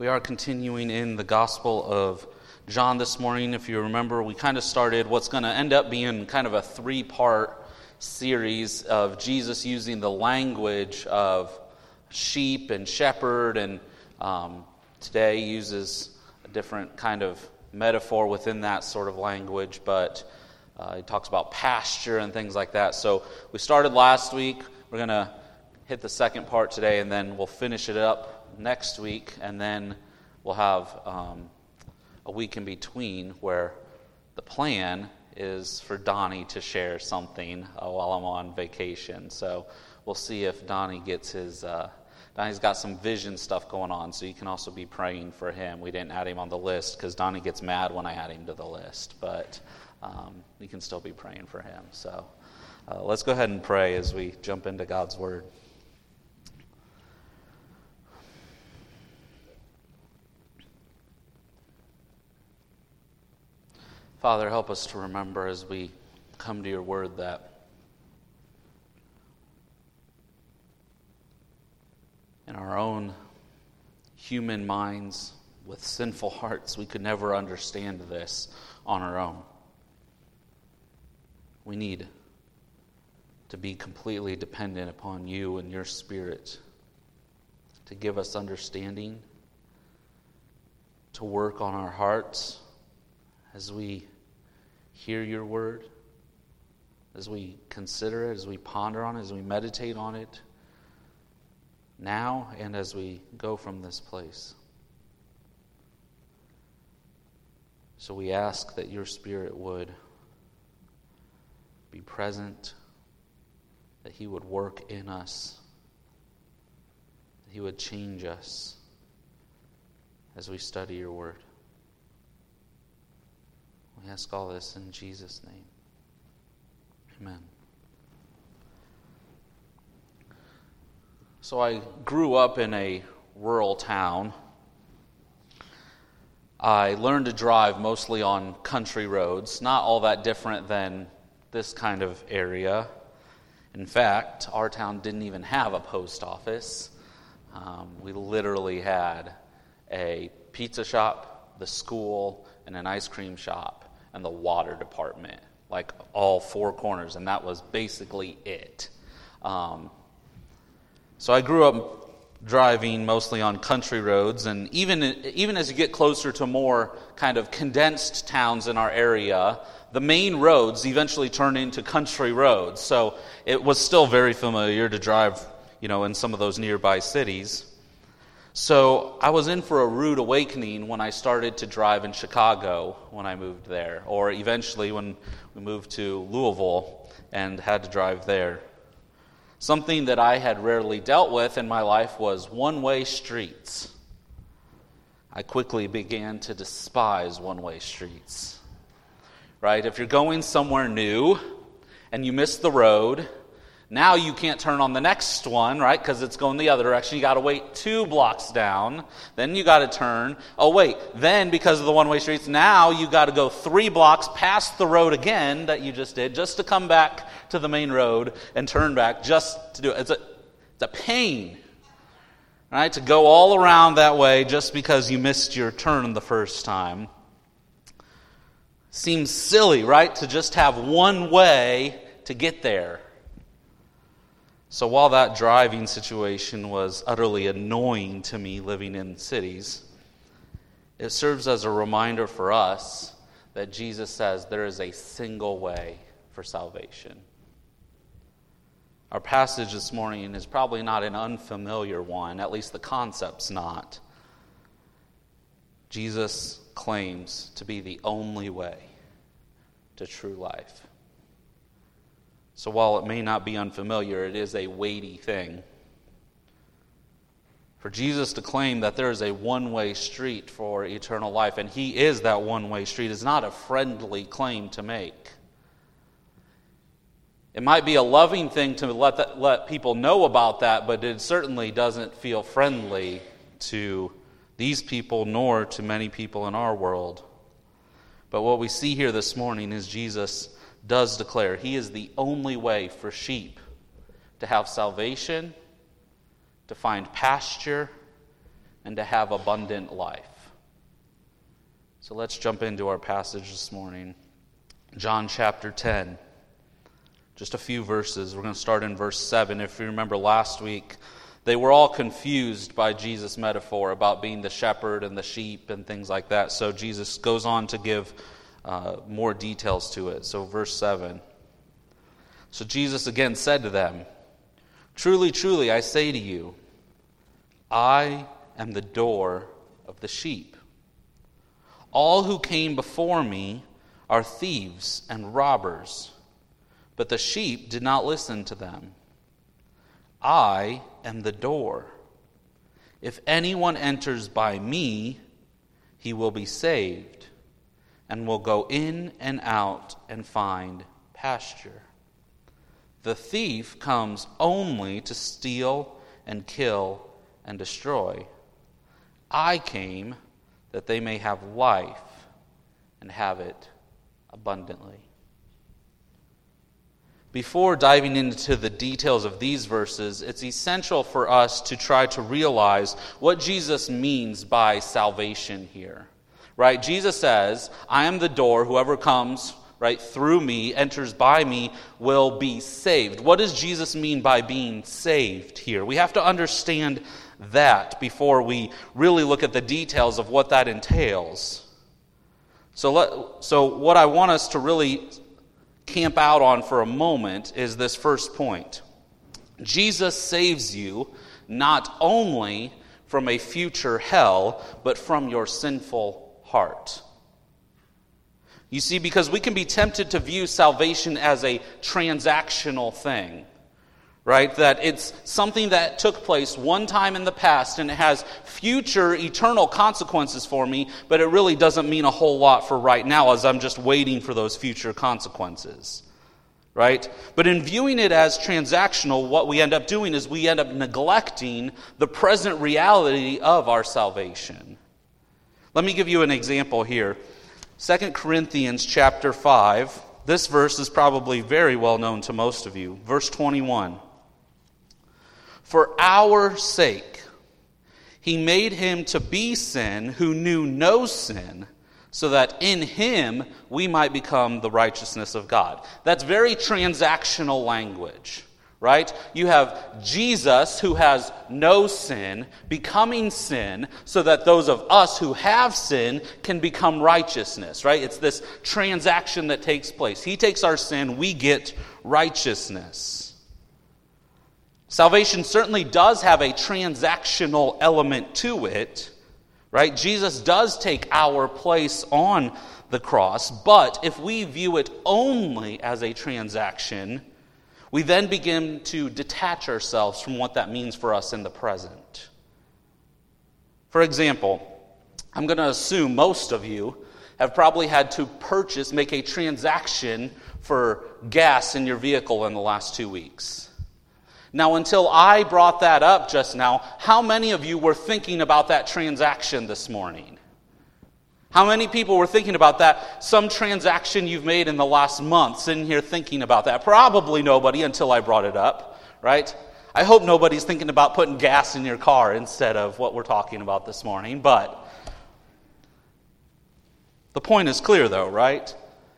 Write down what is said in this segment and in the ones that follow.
We are continuing in the Gospel of John this morning. If you remember, we kind of started what's going to end up being kind of a three part series of Jesus using the language of sheep and shepherd, and um, today uses a different kind of metaphor within that sort of language, but uh, he talks about pasture and things like that. So we started last week. We're going to hit the second part today, and then we'll finish it up next week, and then we'll have um, a week in between where the plan is for Donnie to share something uh, while I'm on vacation. So we'll see if Donnie gets his. Uh, Donnie's got some vision stuff going on, so you can also be praying for him. We didn't add him on the list because Donnie gets mad when I add him to the list, but um, you can still be praying for him. So uh, let's go ahead and pray as we jump into God's Word. Father, help us to remember as we come to your word that in our own human minds, with sinful hearts, we could never understand this on our own. We need to be completely dependent upon you and your Spirit to give us understanding, to work on our hearts as we hear your word, as we consider it, as we ponder on it, as we meditate on it, now and as we go from this place. So we ask that your Spirit would be present, that He would work in us, that He would change us as we study your word. We ask all this in Jesus' name. Amen. So I grew up in a rural town. I learned to drive mostly on country roads, not all that different than this kind of area. In fact, our town didn't even have a post office. Um, we literally had a pizza shop, the school, and an ice cream shop and the water department, like all four corners, and that was basically it. Um, so I grew up driving mostly on country roads, and even even as you get closer to more kind of condensed towns in our area, the main roads eventually turn into country roads. So it was still very familiar to drive, you know, in some of those nearby cities. So I was in for a rude awakening when I started to drive in Chicago when I moved there, or eventually when we moved to Louisville and had to drive there. Something that I had rarely dealt with in my life was one way streets. I quickly began to despise one way streets. Right? If you're going somewhere new and you miss the road, now you can't turn on the next one, right? Because it's going the other direction. You got to wait two blocks down. Then you got to turn. Oh, wait. Then, because of the one way streets, now you got to go three blocks past the road again that you just did, just to come back to the main road and turn back just to do it. It's a, it's a pain, right? To go all around that way just because you missed your turn the first time. Seems silly, right? To just have one way to get there. So while that driving situation was utterly annoying to me living in cities, it serves as a reminder for us that Jesus says there is a single way for salvation. Our passage this morning is probably not an unfamiliar one, at least the concept's not. Jesus claims to be the only way to true life. So while it may not be unfamiliar, it is a weighty thing. For Jesus to claim that there is a one way street for eternal life, and He is that one way street, is not a friendly claim to make. It might be a loving thing to let, that, let people know about that, but it certainly doesn't feel friendly to these people nor to many people in our world. But what we see here this morning is Jesus does declare He is the only way for sheep to have salvation, to find pasture, and to have abundant life. So let's jump into our passage this morning. John chapter 10. Just a few verses. We're going to start in verse 7. If you remember last week, they were all confused by Jesus' metaphor about being the shepherd and the sheep and things like that. So Jesus goes on to give uh, more details to it. So, verse 7. So Jesus again said to them, Truly, truly, I say to you, I am the door of the sheep. All who came before me are thieves and robbers, but the sheep did not listen to them. I am the door. If anyone enters by me, he will be saved, and will go in and out and find pasture. The thief comes only to steal and kill and destroy. I came that they may have life and have it abundantly. Before diving into the details of these verses, it's essential for us to try to realize what Jesus means by salvation here. Right? Jesus says, I am the door. Whoever comes, right, through me, enters by me, will be saved. What does Jesus mean by being saved here? We have to understand that before we really look at the details of what that entails. So, let, so what I want us to really camp out on for a moment is this first point Jesus saves you not only from a future hell, but from your sinful heart. You see, because we can be tempted to view salvation as a transactional thing right? That it's something that took place one time in the past and it has future eternal consequences for me, but it really doesn't mean a whole lot for right now as I'm just waiting for those future consequences. Right? But in viewing it as transactional, what we end up doing is we end up neglecting the present reality of our salvation. Let me give you an example here. 2 Corinthians chapter 5. This verse is probably very well known to most of you. Verse 21. For our sake, he made him to be sin who knew no sin, so that in him we might become the righteousness of God. That's very transactional language, right? You have Jesus who has no sin becoming sin so that those of us who have sin can become righteousness, right? It's this transaction that takes place. He takes our sin, we get righteousness. Salvation certainly does have a transactional element to it, right? Jesus does take our place on the cross, but if we view it only as a transaction, we then begin to detach ourselves from what that means for us in the present. For example, I'm going to assume most of you have probably had to purchase, make a transaction for gas in your vehicle in the last two weeks. Now, until I brought that up just now, how many of you were thinking about that transaction this morning? How many people were thinking about that? Some transaction you've made in the last month, sitting here thinking about that. Probably nobody until I brought it up, right? I hope nobody's thinking about putting gas in your car instead of what we're talking about this morning, but the point is clear though, right?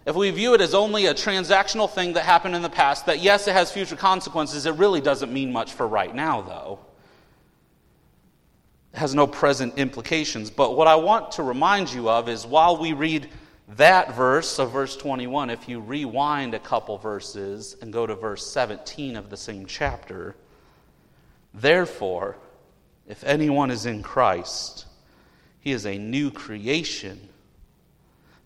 If we view it as only a transactional thing that happened in the past, that yes, it has future consequences, it really doesn't mean much for right now, though. Has no present implications. But what I want to remind you of is while we read that verse of verse 21, if you rewind a couple verses and go to verse 17 of the same chapter, therefore, if anyone is in Christ, he is a new creation.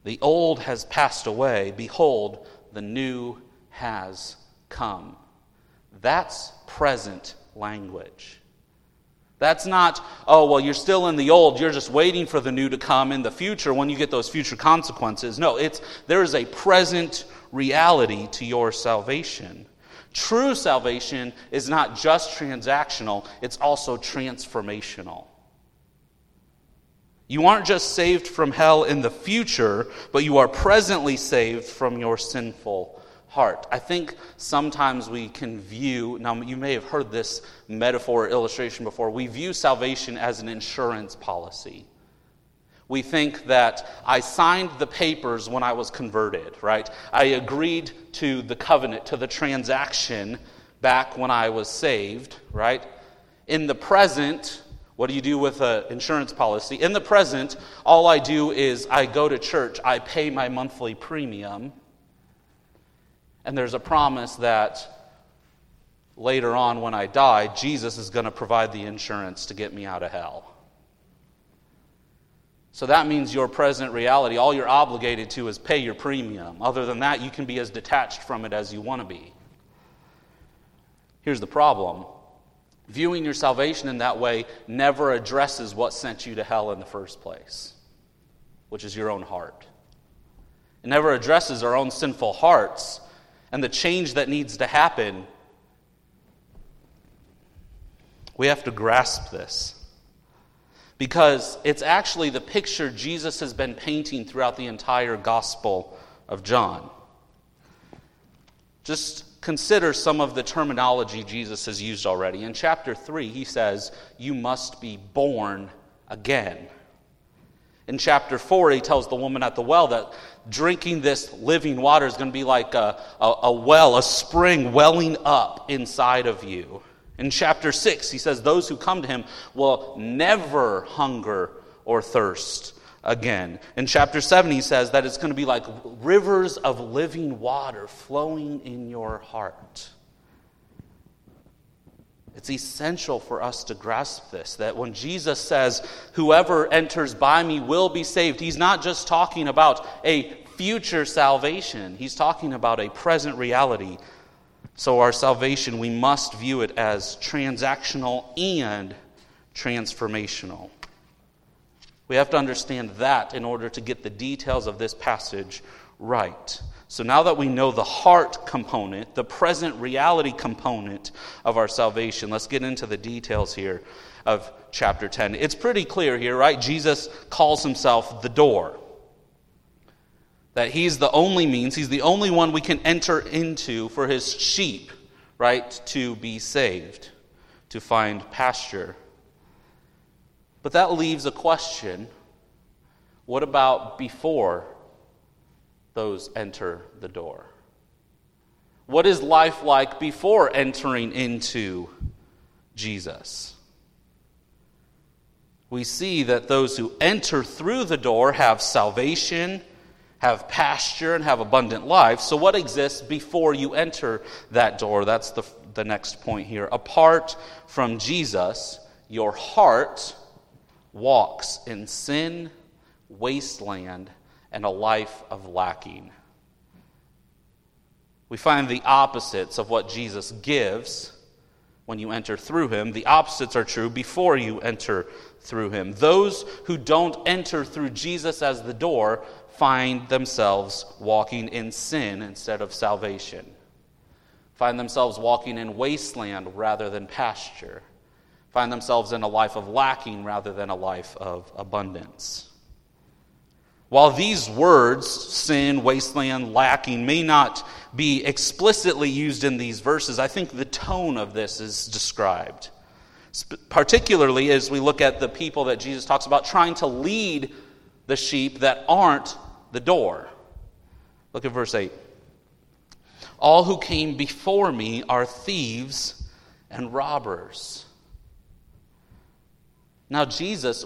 The old has passed away. Behold, the new has come. That's present language. That's not, oh, well, you're still in the old, you're just waiting for the new to come in the future when you get those future consequences. No, it's, there is a present reality to your salvation. True salvation is not just transactional, it's also transformational. You aren't just saved from hell in the future, but you are presently saved from your sinful heart. I think sometimes we can view, now you may have heard this metaphor or illustration before, we view salvation as an insurance policy. We think that I signed the papers when I was converted, right? I agreed to the covenant, to the transaction back when I was saved, right? In the present, what do you do with an insurance policy? In the present, all I do is I go to church, I pay my monthly premium, and there's a promise that later on when I die, Jesus is going to provide the insurance to get me out of hell. So that means your present reality, all you're obligated to is pay your premium. Other than that, you can be as detached from it as you want to be. Here's the problem viewing your salvation in that way never addresses what sent you to hell in the first place, which is your own heart. It never addresses our own sinful hearts and the change that needs to happen. We have to grasp this because it's actually the picture Jesus has been painting throughout the entire Gospel of John. Just consider some of the terminology Jesus has used already. In chapter 3, he says, You must be born again. In chapter 4, he tells the woman at the well that drinking this living water is going to be like a, a, a well, a spring welling up inside of you. In chapter 6, he says, Those who come to him will never hunger or thirst again. In chapter 7, he says that it's going to be like rivers of living water flowing in your heart. It's essential for us to grasp this that when Jesus says, Whoever enters by me will be saved, he's not just talking about a future salvation, he's talking about a present reality so, our salvation, we must view it as transactional and transformational. We have to understand that in order to get the details of this passage right. So, now that we know the heart component, the present reality component of our salvation, let's get into the details here of chapter 10. It's pretty clear here, right? Jesus calls himself the door that he's the only means, he's the only one we can enter into for his sheep, right, to be saved, to find pasture. But that leaves a question what about before those enter the door? What is life like before entering into Jesus? We see that those who enter through the door have salvation have pasture and have abundant life. So, what exists before you enter that door? That's the, the next point here. Apart from Jesus, your heart walks in sin, wasteland, and a life of lacking. We find the opposites of what Jesus gives when you enter through him. The opposites are true before you enter through him. Those who don't enter through Jesus as the door find themselves walking in sin instead of salvation, find themselves walking in wasteland rather than pasture, find themselves in a life of lacking rather than a life of abundance. While these words, sin, wasteland, lacking, may not be explicitly used in these verses, I think the tone of this is described. Particularly as we look at the people that Jesus talks about trying to lead the sheep that aren't the door. Look at verse 8. All who came before me are thieves and robbers. Now, Jesus,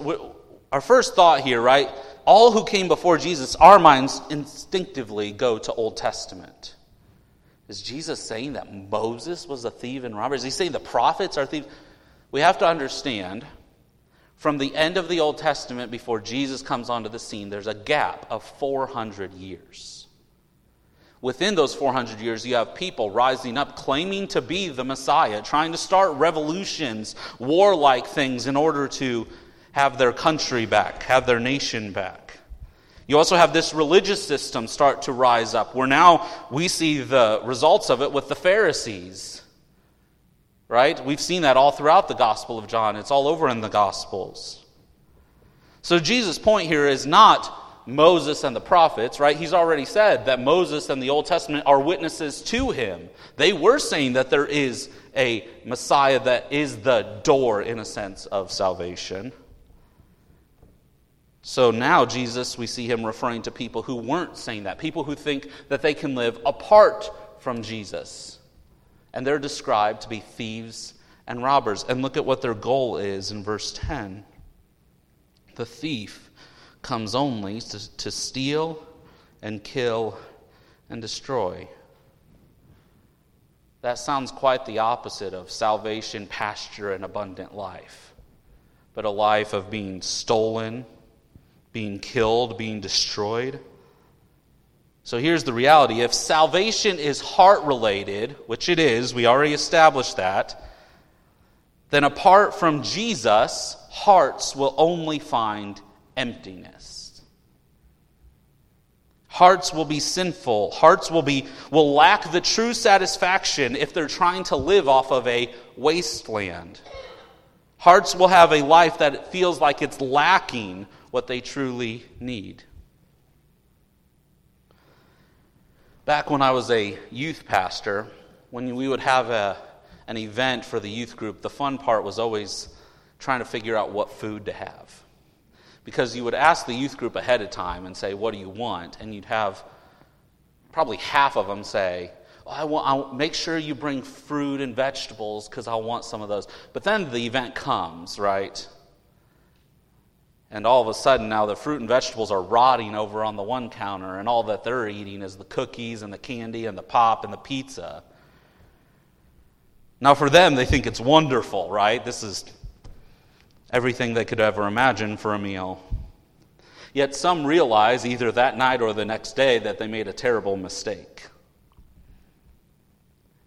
our first thought here, right? All who came before Jesus, our minds instinctively go to Old Testament. Is Jesus saying that Moses was a thief and robber? Is he saying the prophets are thieves? We have to understand from the end of the Old Testament before Jesus comes onto the scene, there's a gap of 400 years. Within those 400 years, you have people rising up claiming to be the Messiah, trying to start revolutions, warlike things in order to have their country back, have their nation back. You also have this religious system start to rise up, where now we see the results of it with the Pharisees right? We've seen that all throughout the Gospel of John, it's all over in the Gospels. So, Jesus' point here is not Moses and the prophets, right? He's already said that Moses and the Old Testament are witnesses to him. They were saying that there is a Messiah that is the door, in a sense, of salvation. So now, Jesus, we see him referring to people who weren't saying that, people who think that they can live apart from Jesus. And they're described to be thieves and robbers. And look at what their goal is in verse 10. The thief comes only to, to steal and kill and destroy. That sounds quite the opposite of salvation, pasture, and abundant life, but a life of being stolen, being killed, being destroyed. So here's the reality if salvation is heart related, which it is, we already established that, then apart from Jesus, hearts will only find emptiness. Hearts will be sinful. Hearts will, be, will lack the true satisfaction if they're trying to live off of a wasteland. Hearts will have a life that feels like it's lacking what they truly need. Back when I was a youth pastor, when we would have a, an event for the youth group, the fun part was always trying to figure out what food to have. Because you would ask the youth group ahead of time and say, What do you want? And you'd have probably half of them say, oh, I want, I'll make sure you bring fruit and vegetables because I'll want some of those. But then the event comes, right? And all of a sudden, now the fruit and vegetables are rotting over on the one counter, and all that they're eating is the cookies and the candy and the pop and the pizza. Now, for them, they think it's wonderful, right? This is everything they could ever imagine for a meal. Yet some realize, either that night or the next day, that they made a terrible mistake.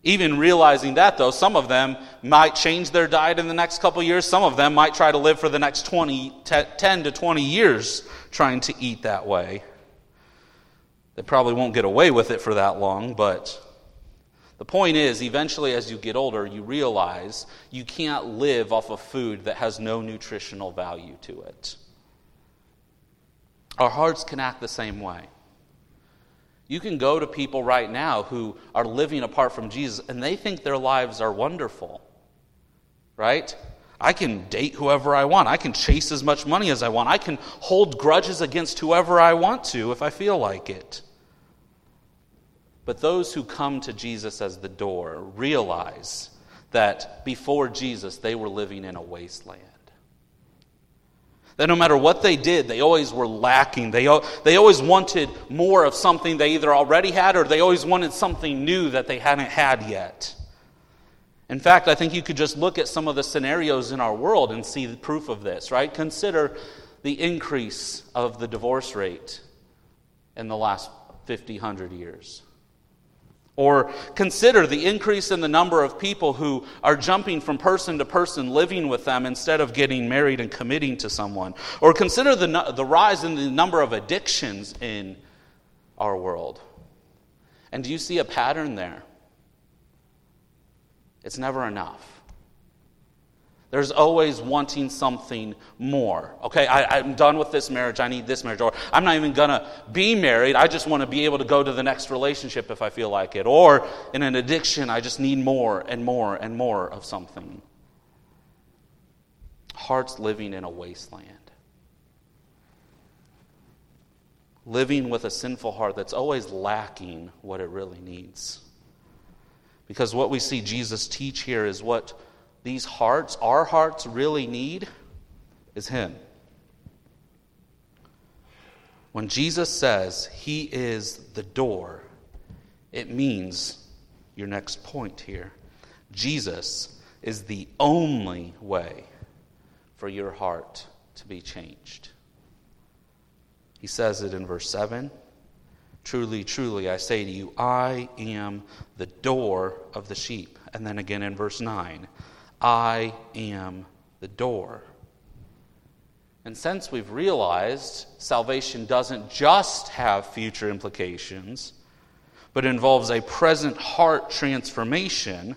Even realizing that, though, some of them might change their diet in the next couple years. Some of them might try to live for the next 20, 10 to 20 years trying to eat that way. They probably won't get away with it for that long, but the point is, eventually, as you get older, you realize you can't live off of food that has no nutritional value to it. Our hearts can act the same way. You can go to people right now who are living apart from Jesus and they think their lives are wonderful. Right? I can date whoever I want. I can chase as much money as I want. I can hold grudges against whoever I want to if I feel like it. But those who come to Jesus as the door realize that before Jesus, they were living in a wasteland. That no matter what they did, they always were lacking. They, they always wanted more of something they either already had or they always wanted something new that they hadn't had yet. In fact, I think you could just look at some of the scenarios in our world and see the proof of this, right? Consider the increase of the divorce rate in the last 50, 100 years. Or consider the increase in the number of people who are jumping from person to person, living with them instead of getting married and committing to someone. Or consider the, the rise in the number of addictions in our world. And do you see a pattern there? It's never enough. There's always wanting something more. Okay, I, am done with this marriage. I need this marriage. Or I'm not even going to be married. I just want to be able to go to the next relationship if I feel like it. Or in an addiction, I just need more and more and more of something. Hearts living in a wasteland. Living with a sinful heart that's always lacking what it really needs. Because what we see Jesus teach here is what these hearts, our hearts, really need is Him. When Jesus says He is the door, it means your next point here. Jesus is the only way for your heart to be changed. He says it in verse 7 Truly, truly, I say to you, I am the door of the sheep. And then again in verse 9 I am the door. And since we've realized salvation doesn't just have future implications, but involves a present heart transformation,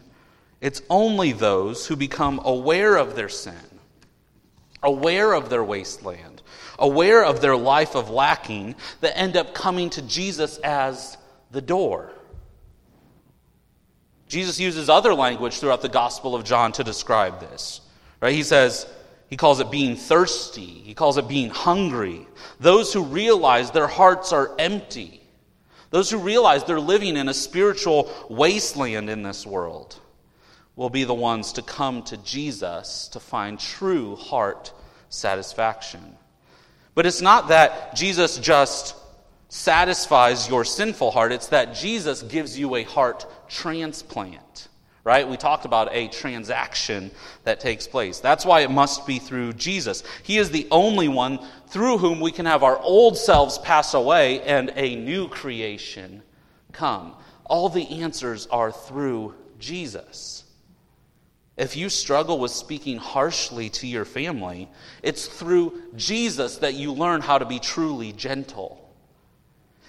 it's only those who become aware of their sin, aware of their wasteland, aware of their life of lacking, that end up coming to Jesus as the door. Jesus uses other language throughout the Gospel of John to describe this. Right? He says, he calls it being thirsty. He calls it being hungry. Those who realize their hearts are empty. Those who realize they're living in a spiritual wasteland in this world will be the ones to come to Jesus to find true heart satisfaction. But it's not that Jesus just satisfies your sinful heart, it's that Jesus gives you a heart transplant. Right? We talked about a transaction that takes place. That's why it must be through Jesus. He is the only one through whom we can have our old selves pass away and a new creation come. All the answers are through Jesus. If you struggle with speaking harshly to your family, it's through Jesus that you learn how to be truly gentle.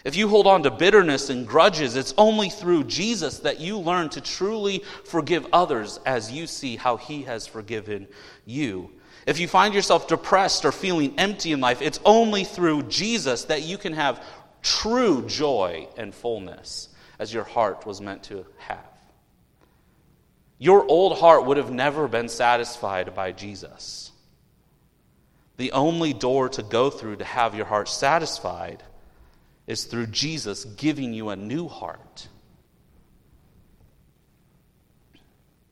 If you hold on to bitterness and grudges, it's only through Jesus that you learn to truly forgive others as you see how he has forgiven you. If you find yourself depressed or feeling empty in life, it's only through Jesus that you can have true joy and fullness as your heart was meant to have. Your old heart would have never been satisfied by Jesus. The only door to go through to have your heart satisfied is through Jesus giving you a new heart.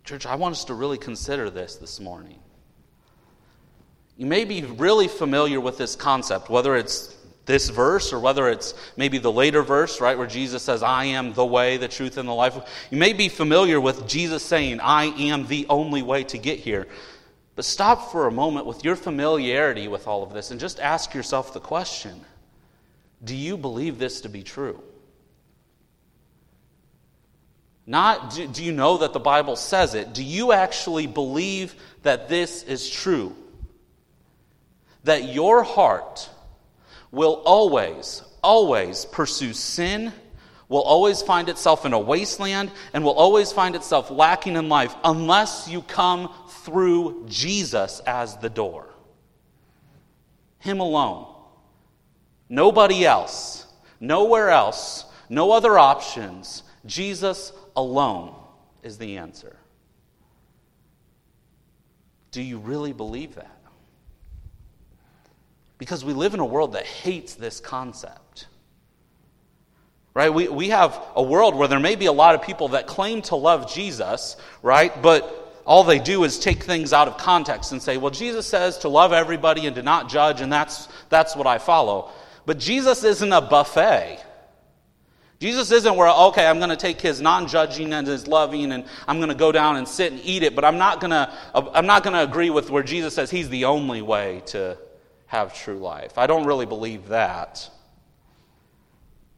Church, I want us to really consider this this morning. You may be really familiar with this concept, whether it's this verse or whether it's maybe the later verse, right, where Jesus says, I am the way, the truth, and the life. You may be familiar with Jesus saying, I am the only way to get here. But stop for a moment with your familiarity with all of this and just ask yourself the question Do you believe this to be true? Not do, do you know that the Bible says it? Do you actually believe that this is true? That your heart will always, always pursue sin, will always find itself in a wasteland, and will always find itself lacking in life unless you come through Jesus as the door. Him alone. Nobody else. Nowhere else. No other options. Jesus alone is the answer. Do you really believe that? Because we live in a world that hates this concept. Right? We, we have a world where there may be a lot of people that claim to love Jesus, right? But all they do is take things out of context and say, well, Jesus says to love everybody and to not judge, and that's, that's what I follow. But Jesus isn't a buffet. Jesus isn't where, okay, I'm going to take his non judging and his loving and I'm going to go down and sit and eat it, but I'm not going to, I'm not going to agree with where Jesus says he's the only way to, have true life. I don't really believe that.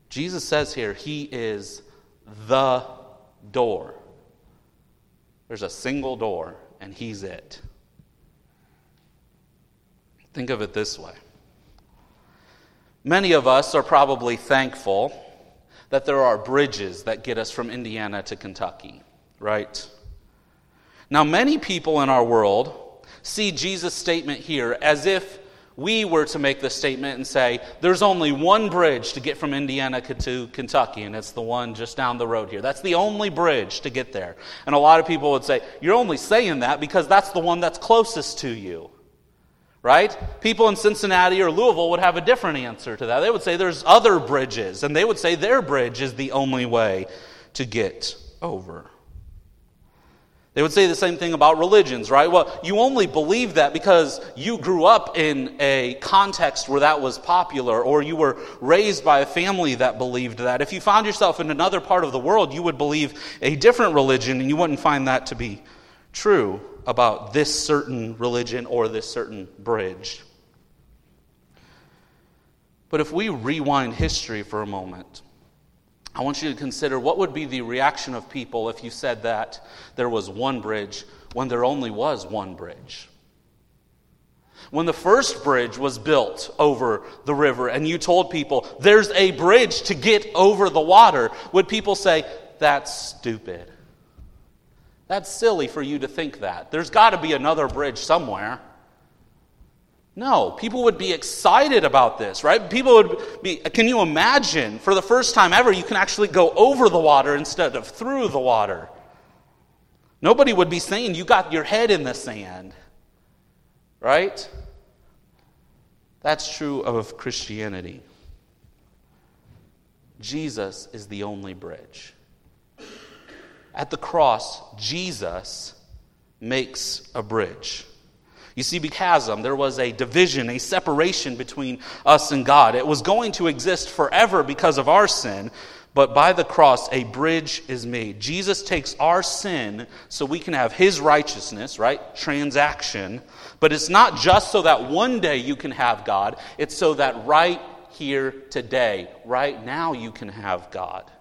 Jesus says here, He is the door. There's a single door, and He's it. Think of it this way. Many of us are probably thankful that there are bridges that get us from Indiana to Kentucky, right? Now, many people in our world see Jesus' statement here as if we were to make the statement and say, there's only one bridge to get from Indiana to Kentucky, and it's the one just down the road here. That's the only bridge to get there. And a lot of people would say, you're only saying that because that's the one that's closest to you. Right? People in Cincinnati or Louisville would have a different answer to that. They would say there's other bridges, and they would say their bridge is the only way to get over. They would say the same thing about religions, right? Well, you only believe that because you grew up in a context where that was popular, or you were raised by a family that believed that. If you found yourself in another part of the world, you would believe a different religion, and you wouldn't find that to be true about this certain religion or this certain bridge. But if we rewind history for a moment, I want you to consider what would be the reaction of people if you said that there was one bridge when there only was one bridge. When the first bridge was built over the river and you told people there's a bridge to get over the water, would people say, That's stupid? That's silly for you to think that. There's got to be another bridge somewhere. No, people would be excited about this, right? People would be, can you imagine, for the first time ever, you can actually go over the water instead of through the water? Nobody would be saying you got your head in the sand, right? That's true of Christianity. Jesus is the only bridge. At the cross, Jesus makes a bridge. You see, because there was a division, a separation between us and God. It was going to exist forever because of our sin, but by the cross, a bridge is made. Jesus takes our sin so we can have his righteousness, right? Transaction. But it's not just so that one day you can have God, it's so that right here today, right now, you can have God.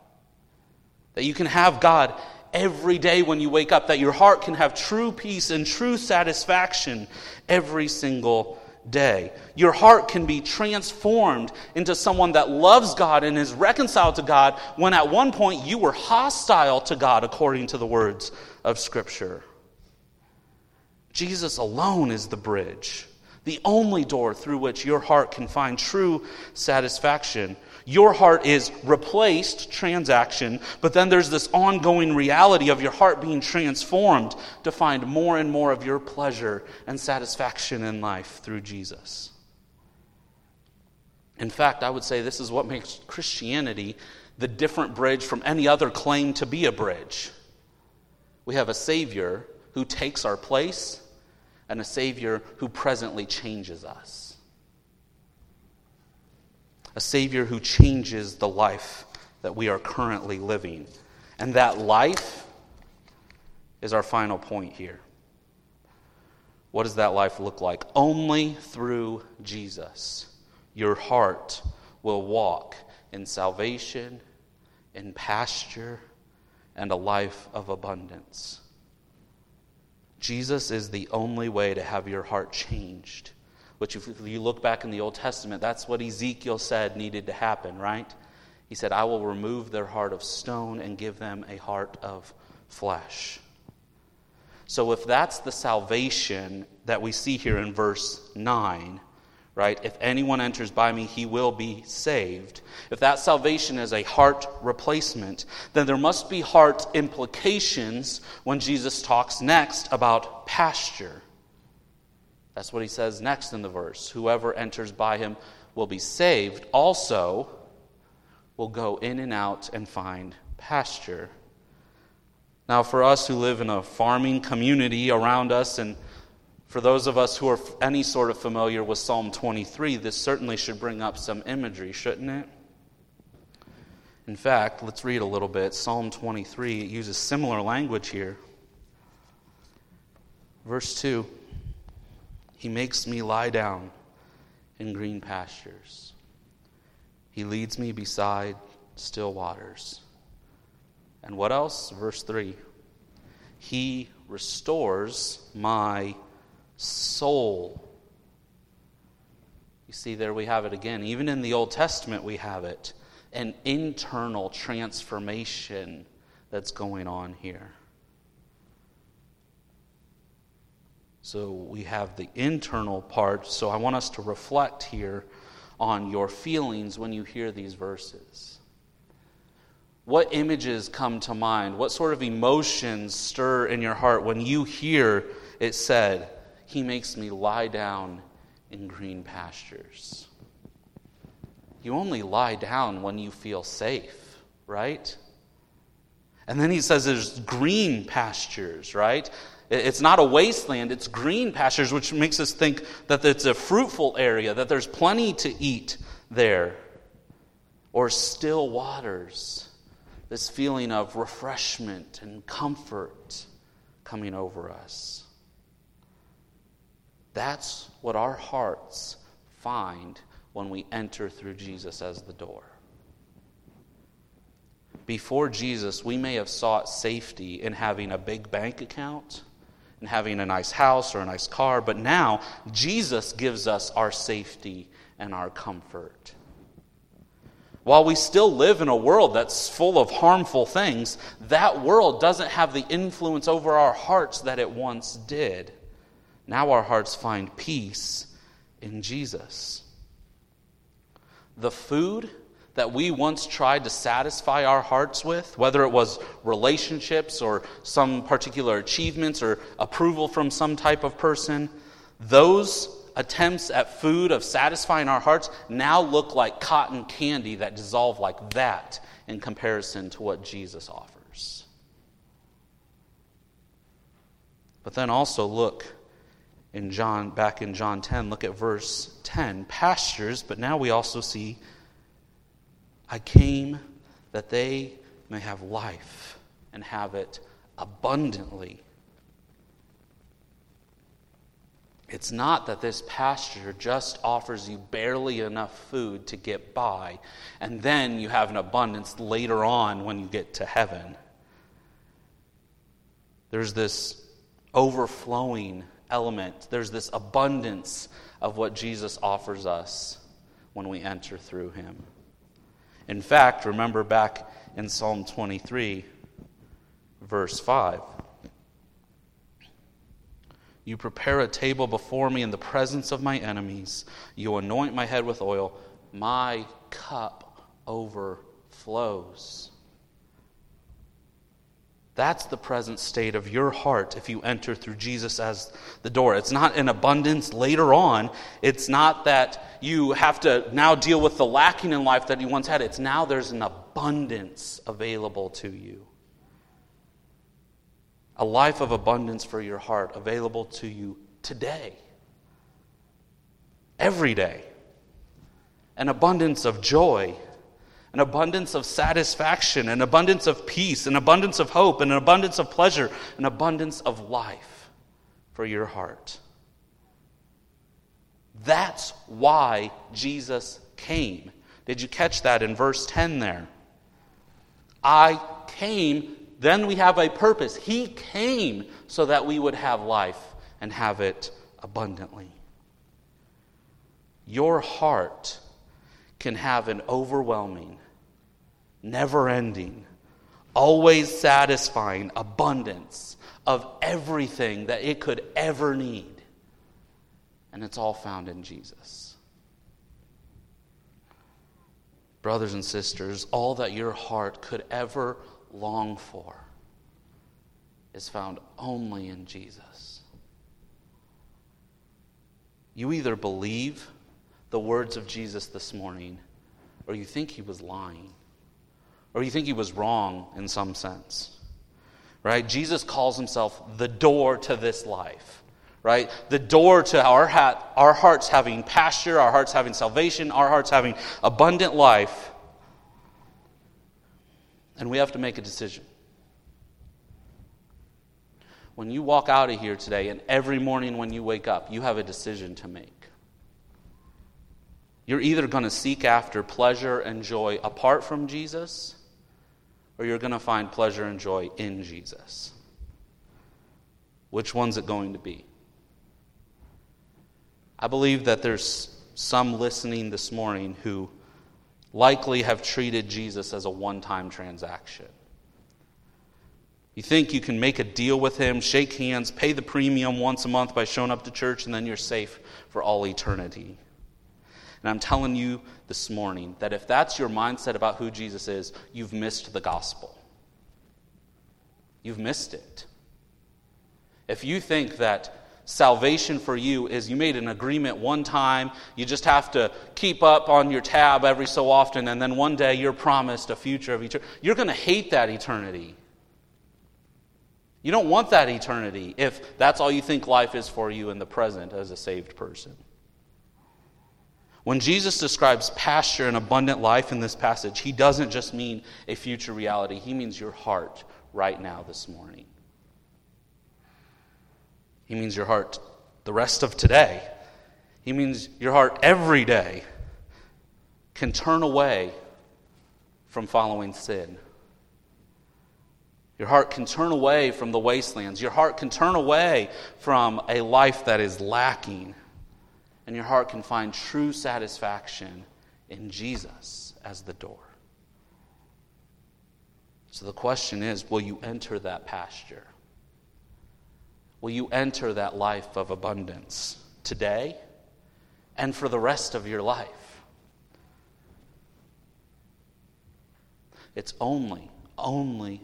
That you can have God every day when you wake up, that your heart can have true peace and true satisfaction every single day. Your heart can be transformed into someone that loves God and is reconciled to God when at one point you were hostile to God, according to the words of Scripture. Jesus alone is the bridge, the only door through which your heart can find true satisfaction. Your heart is replaced, transaction, but then there's this ongoing reality of your heart being transformed to find more and more of your pleasure and satisfaction in life through Jesus. In fact, I would say this is what makes Christianity the different bridge from any other claim to be a bridge. We have a Savior who takes our place and a Savior who presently changes us a Savior who changes the life that we are currently living. And that life is our final point here. What does that life look like? Only through Jesus, your heart will walk in salvation, in pasture, and a life of abundance. Jesus is the only way to have your heart changed which, if you look back in the Old Testament, that's what Ezekiel said needed to happen, right? He said, I will remove their heart of stone and give them a heart of flesh. So, if that's the salvation that we see here in verse 9, right? If anyone enters by me, he will be saved. If that salvation is a heart replacement, then there must be heart implications when Jesus talks next about pasture. That's what he says next in the verse. Whoever enters by him will be saved, also will go in and out and find pasture. Now, for us who live in a farming community around us, and for those of us who are any sort of familiar with Psalm 23, this certainly should bring up some imagery, shouldn't it? In fact, let's read a little bit. Psalm 23 uses similar language here. Verse 2. He makes me lie down in green pastures. He leads me beside still waters. And what else? Verse 3 He restores my soul. You see, there we have it again. Even in the Old Testament, we have it an internal transformation that's going on here. So we have the internal part. So I want us to reflect here on your feelings when you hear these verses. What images come to mind? What sort of emotions stir in your heart when you hear it said, He makes me lie down in green pastures? You only lie down when you feel safe, right? And then he says there's green pastures, right? It's not a wasteland, it's green pastures, which makes us think that it's a fruitful area, that there's plenty to eat there. Or still waters, this feeling of refreshment and comfort coming over us. That's what our hearts find when we enter through Jesus as the door. Before Jesus, we may have sought safety in having a big bank account and having a nice house or a nice car, but now Jesus gives us our safety and our comfort. While we still live in a world that's full of harmful things, that world doesn't have the influence over our hearts that it once did. Now our hearts find peace in Jesus. The food that we once tried to satisfy our hearts with, whether it was relationships or some particular achievements or approval from some type of person, those attempts at food of satisfying our hearts now look like cotton candy that dissolve like that in comparison to what Jesus offers. But then also look in John back in John 10, look at verse 10, pastures, but now we also see I came that they may have life and have it abundantly. It's not that this pasture just offers you barely enough food to get by, and then you have an abundance later on when you get to heaven. There's this overflowing element, there's this abundance of what Jesus offers us when we enter through him. In fact, remember back in Psalm 23, verse 5. You prepare a table before me in the presence of my enemies. You anoint my head with oil. My cup overflows. That's the present state of your heart if you enter through Jesus as the door. It's not an abundance later on. It's not that you have to now deal with the lacking in life that you once had. It's now there's an abundance available to you. A life of abundance for your heart available to you today, every day. An abundance of joy an abundance of satisfaction, an abundance of peace, an abundance of hope, and an abundance of pleasure, an abundance of life for your heart. That's why Jesus came. Did you catch that in verse 10 there? I came, then we have a purpose. He came so that we would have life and have it abundantly. Your heart can have an overwhelming never ending, always satisfying abundance of everything that it could ever need. And it's all found in Jesus. Brothers and sisters, all that your heart could ever long for is found only in Jesus. You either believe the words of Jesus this morning or you think he was lying or you think he was wrong in some sense. Right? Jesus calls himself the door to this life. Right? The door to our, ha- our hearts having pasture, our hearts having salvation, our hearts having abundant life. And we have to make a decision. When you walk out of here today, and every morning when you wake up, you have a decision to make. You're either going to seek after pleasure and joy apart from Jesus, or you're going to find pleasure and joy in Jesus. Which one's it going to be? I believe that there's some listening this morning who likely have treated Jesus as a one time transaction. You think you can make a deal with him, shake hands, pay the premium once a month by showing up to church, and then you're safe for all eternity. And I'm telling you this morning that if that's your mindset about who Jesus is, you've missed the gospel. You've missed it. If you think that salvation for you is you made an agreement one time, you just have to keep up on your tab every so often, and then one day you're promised a future of eternity, you're going to hate that eternity. You don't want that eternity if that's all you think life is for you in the present as a saved person. When Jesus describes pasture and abundant life in this passage, he doesn't just mean a future reality, he means your heart right now this morning. He means your heart the rest of today. He means your heart every day can turn away from following sin. Your heart can turn away from the wastelands. Your heart can turn away from a life that is lacking and your heart can find true satisfaction in Jesus as the door. So the question is will you enter that pasture? Will you enter that life of abundance today and for the rest of your life. It's only, only,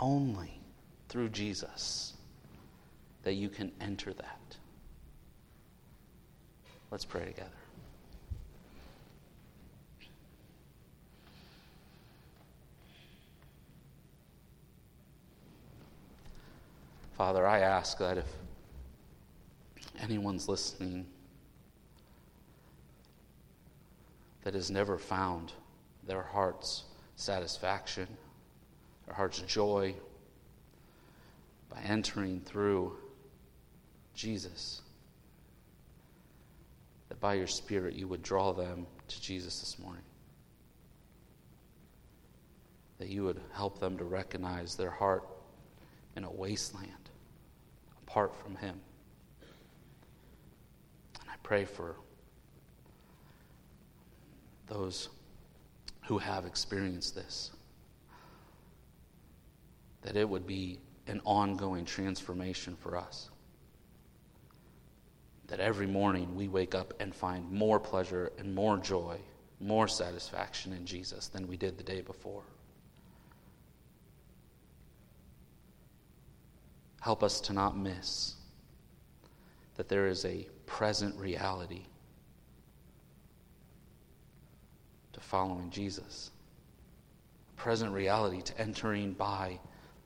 only through Jesus that you can enter that. Let's pray together. Father, I ask that if anyone's listening that has never found their heart's satisfaction, their heart's joy by entering through Jesus, that by your Spirit you would draw them to Jesus this morning. That you would help them to recognize their heart in a wasteland apart from Him. And I pray for those who have experienced this that it would be an ongoing transformation for us. That every morning we wake up and find more pleasure and more joy, more satisfaction in Jesus than we did the day before. Help us to not miss that there is a present reality to following Jesus, a present reality to entering by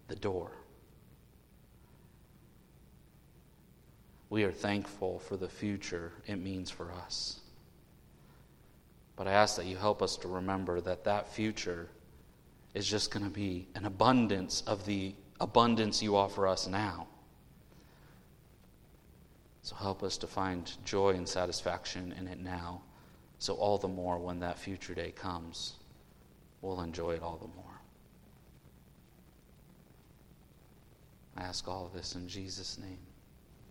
the door. We are thankful for the future it means for us. But I ask that you help us to remember that that future is just going to be an abundance of the abundance you offer us now. So help us to find joy and satisfaction in it now, so all the more when that future day comes, we'll enjoy it all the more. I ask all of this in Jesus' name.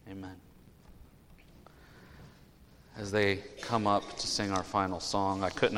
Amen. As they come up to sing our final song, I couldn't